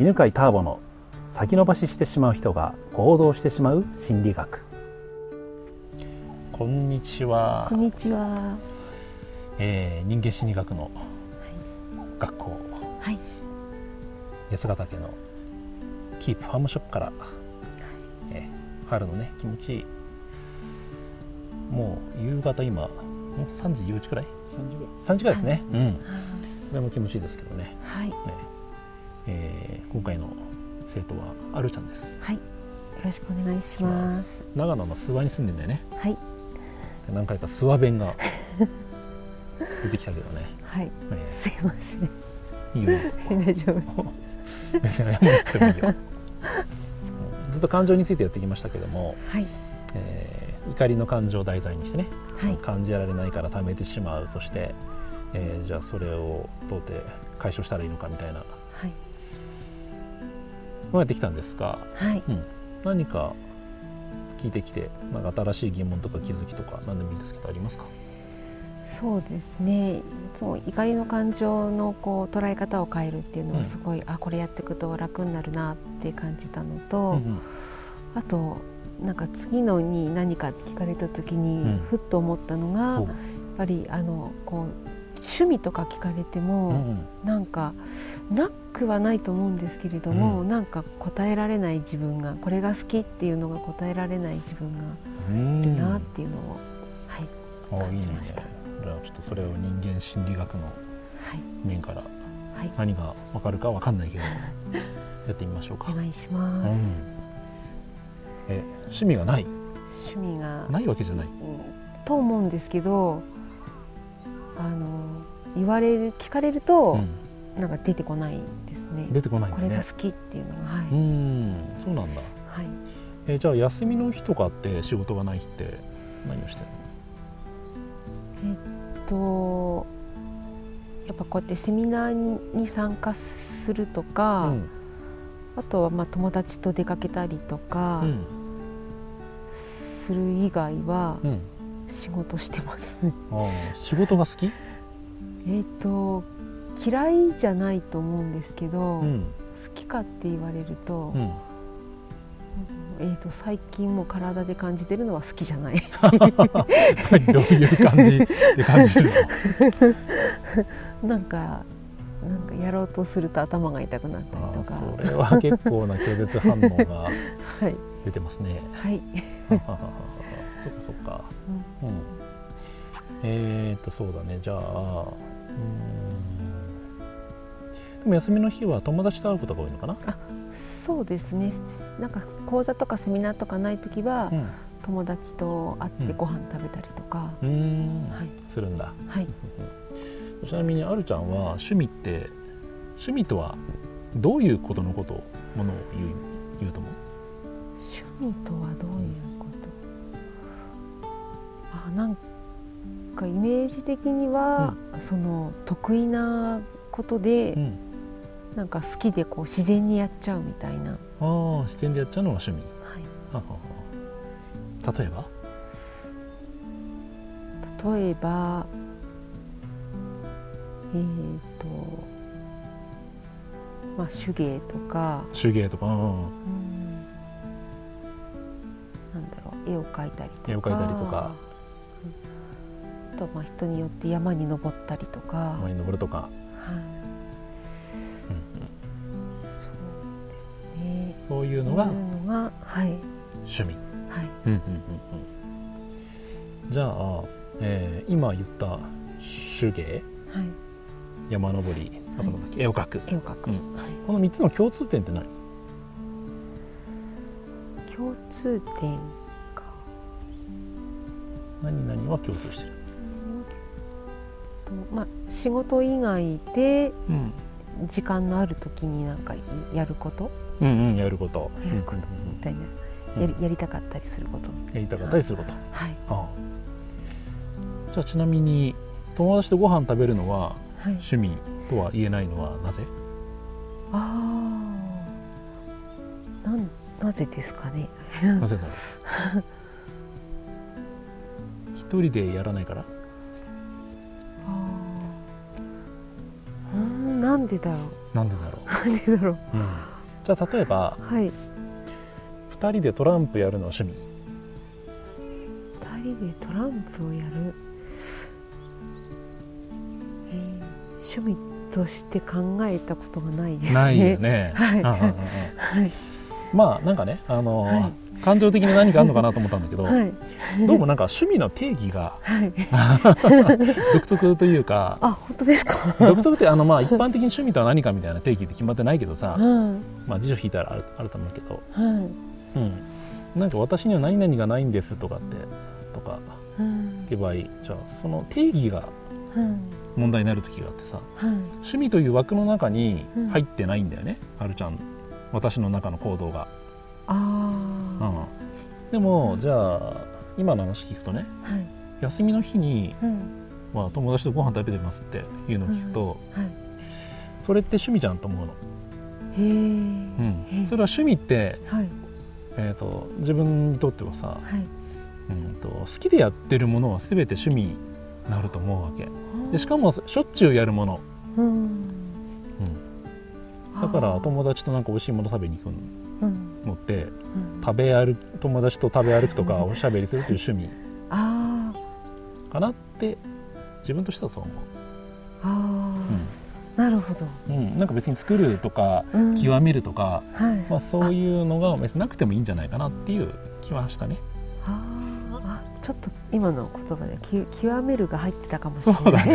犬飼ターボの先延ばししてしまう人が行動してしまう心理学。こんにちは。こんにちは。えー人間心理学の学校。はい。八ヶ岳のキープファームショップから、えー春のね気持ちいい。もう夕方今ん3時4時くらい？3時ぐらい。ですね。うん。これも気持ちいいですけどね、はい。ねえー今回の生徒はあるちゃんですはい。よろしくお願いします。長野の諏訪に住んでんだよねはい。で何回か諏訪弁が出てきたけどね、はい。えすいません。ーいいよ大丈夫。別に謝らなくてもいいようんずっと感情についてやってきましたけども、はい。えー怒りの感情を題材にしてね、はい。感じられないから溜めてしまうそして、えーじゃあそれをどうやって解消したらいいのかみたいなはい。のをやってきたんですが、はい。うん、何か聞いてきてなんか新しい疑問とか気づきとか何でもいいんですけどありますか？そうですね。いつも怒りの感情のこう捉え方を変えるっていうのうんはすごい、あこれやっていくと楽になるなって感じたのと、うんうんあとなんか次のに何かって聞かれた時に、うんふっと思ったのが、やっほうぱりあのこう趣味とか聞かれても。うんうん。なんかなくはないと思うんですけれども、うん。なんか答えられない自分がこれが好きっていうのが答えられない自分がうん。いるなっていうのを、はいあいいね。感じました。じゃあちょっとそれを人間心理学のはい。面からはい。何がわかるかわかんないけど やってみましょうか。お願いしうます、ん。え趣味がない？趣味がないわけじゃない。うん。と思うんですけどあの言われる聞かれると、うん。なんか出てこないですね。出てこないんこれが好きっていうのがはい、うん。そうなんだ。はい。えじゃあ休みの日とかって仕事がない日って何をしてるえっとやっぱこうやってセミナーにに参加するとか、のあとはまあ友達と出かけたりとかうん。する以外はうん、うん仕事してます。ね。あー仕事が好き？えっと嫌いじゃないと思うんですけど、好うん。きかって言われると,、うん。えっと最近もう体で感じてるのは好きじゃない。どういう感じって感じるの？なんかなんかやろうとすると頭が痛くなったりとか。それは結構な拒絶反応が はい。出てますね。はい。そっかそっか。うんえー、っとそうだね。じゃあうーん。でも休みの日は友達と会うことが多いのかな？そうですね。なんか講座とかセミナーとかない時は、うん。友達と会ってうん。ご飯食べたりとか、うーん。はい。するんだ。はい。ちなみにあるちゃんは趣味って趣味とはどういうことのことものを言う言うと思う？趣味とはどういうこと、あなんかイメージ的には、その得意なことで、うん。なんか好きでこう自然にやっちゃうみたいな、はい、ああ視点でやっちゃうのが趣味。ははは例えば？例えばえっ、とまあ手芸とか、手芸とか。うん。うん。なんだろう絵を描いたりとか。絵を描いたりとか。うんあとまあ人によって山に登ったりとか、山に登るとか、はい、そうですね。そういうのがそういうのがはい。趣味、はい。うんうんうんうん、じゃあ、えー今言った手芸。はい。山登り。あとなんだっけ、絵を描く。絵を描く、うん。はい、この3つの共通点って何？共通点か。何々は共通してる、とまあ仕事以外でうん、時間のある時になんかやること？うん。うんやること。やることみたいな、うん。やりやりたかったりすること？やりたかったりすること。はい。ああ。じゃあちなみに友達とご飯食べるのははい。趣味とは言えないのはなぜ？ああ。なんなぜですかね？なぜだろう一人でやらないから？なんでだろう？なんでだろう？なんでだろう、うん、じゃあ例えば、はい、2人でトランプやるのは趣味？2人でトランプをやる、えー、趣味として考えたことがないですね。ないよね。はい、はい、まあなんかねあのーはい。感情的に何かあるのかなと思ったんだけど、はい、どうもなんか趣味の定義が、はい、独特というかあ本当ですか？独特ってあのまあ一般的に趣味とは何かみたいな定義って決まってないけどさ、まあ辞書引いたらあるあると思うけど、はい、うん、なんか私には何々がないんですとかってとか、うん、って場合じゃあその定義が問題になる時があってさ、趣味という枠の中に入ってないんだよね、はるちゃん私の中の行動が。あうん、でもじゃあ今の話聞くとね、はい、休みの日に、うん、まあ、友達とご飯食べてますっていうのを聞くと、はい、それって趣味じゃんと思うの。へうん、それは趣味って、はい、えーと、自分にとってはさ、うんと、好きでやってるものは全て趣味になると思うわけ。でしかもしょっちゅうやるもの、うんうん、だから友達となんか美味しいもの食べに行くの。のって、食べ歩友達と食べ歩くとかおしゃべりするという趣味。かなって自分としてはそう思う。あうん、なるほど、うん、なんか別に作るとか、極めるとか、はい、まあ、そういうのが別になくてもいいんじゃないかなっていう気はしたね。あちょっと今の言葉でき極めるが入ってたかもしれない。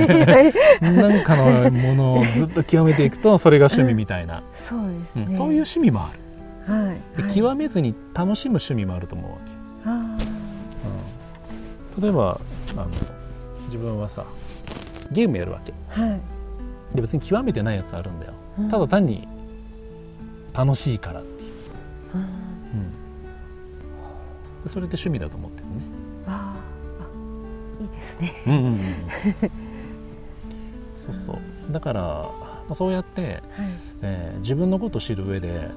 ね、なんかのものをずっと極めていくと それが趣味みたいな、そうですね、そういう趣味もある。はい、極めずに楽しむ趣味もあると思うわけ、うん、例えばあの自分はさゲームやるわけ、はい、で別に極めてないやつあるんだよ、うん、ただ単に楽しいからっていう、うん、それって趣味だと思ってるね。ああいいですね。うんうん、うん、そうそう。だから、まあ、そうやって、はい、えー、自分のことを知る上で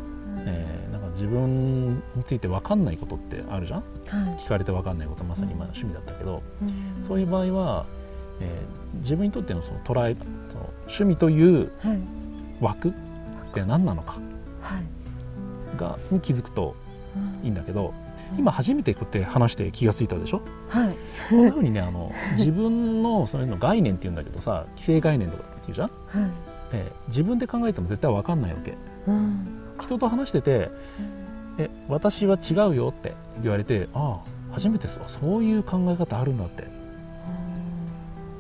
えー、なんか自分について分かんないことってあるじゃん、はい、聞かれて分かんないことまさに今趣味だったけど、うん、そういう場合は、えー、自分にとってのその捉えその趣味という枠って何なのかが、に気づくといいんだけど、うん、今初めてこうやって話して気が付いたでしょ、はい、こんなふうにねあの自分のそれの概念っていうんだけどさ既成概念とかっていうじゃん、はい、で自分で考えても絶対分かんないわけ。うん。人と話してて「え私は違うよ」って言われてああ初めてそうそういう考え方あるんだって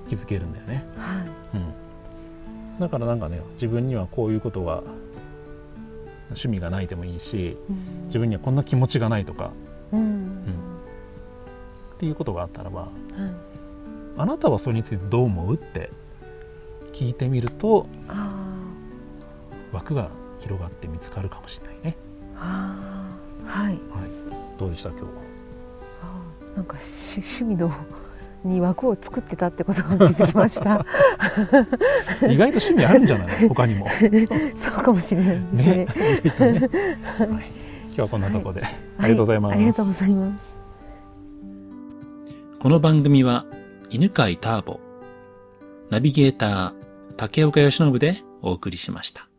気づけるんだよね、はい。うん、だからなんかね自分にはこういうことが趣味がないでもいいし、うん、自分にはこんな気持ちがないとか、うん、うん、っていうことがあったらば、はい、あなたはそれについてどう思うって聞いてみると枠が広がって見つかるかもしれないね。ははい、はい、どうでした今日は？あなんか趣味のに枠を作ってたってことが気づきました。意外と趣味あるんじゃない？他にも。そうかもしれないですね。ねね、はい、今日はこんなところで、はい、ありがとうございます、ありがとうございます。この番組は犬飼ターボナビゲーター竹岡由伸でお送りしました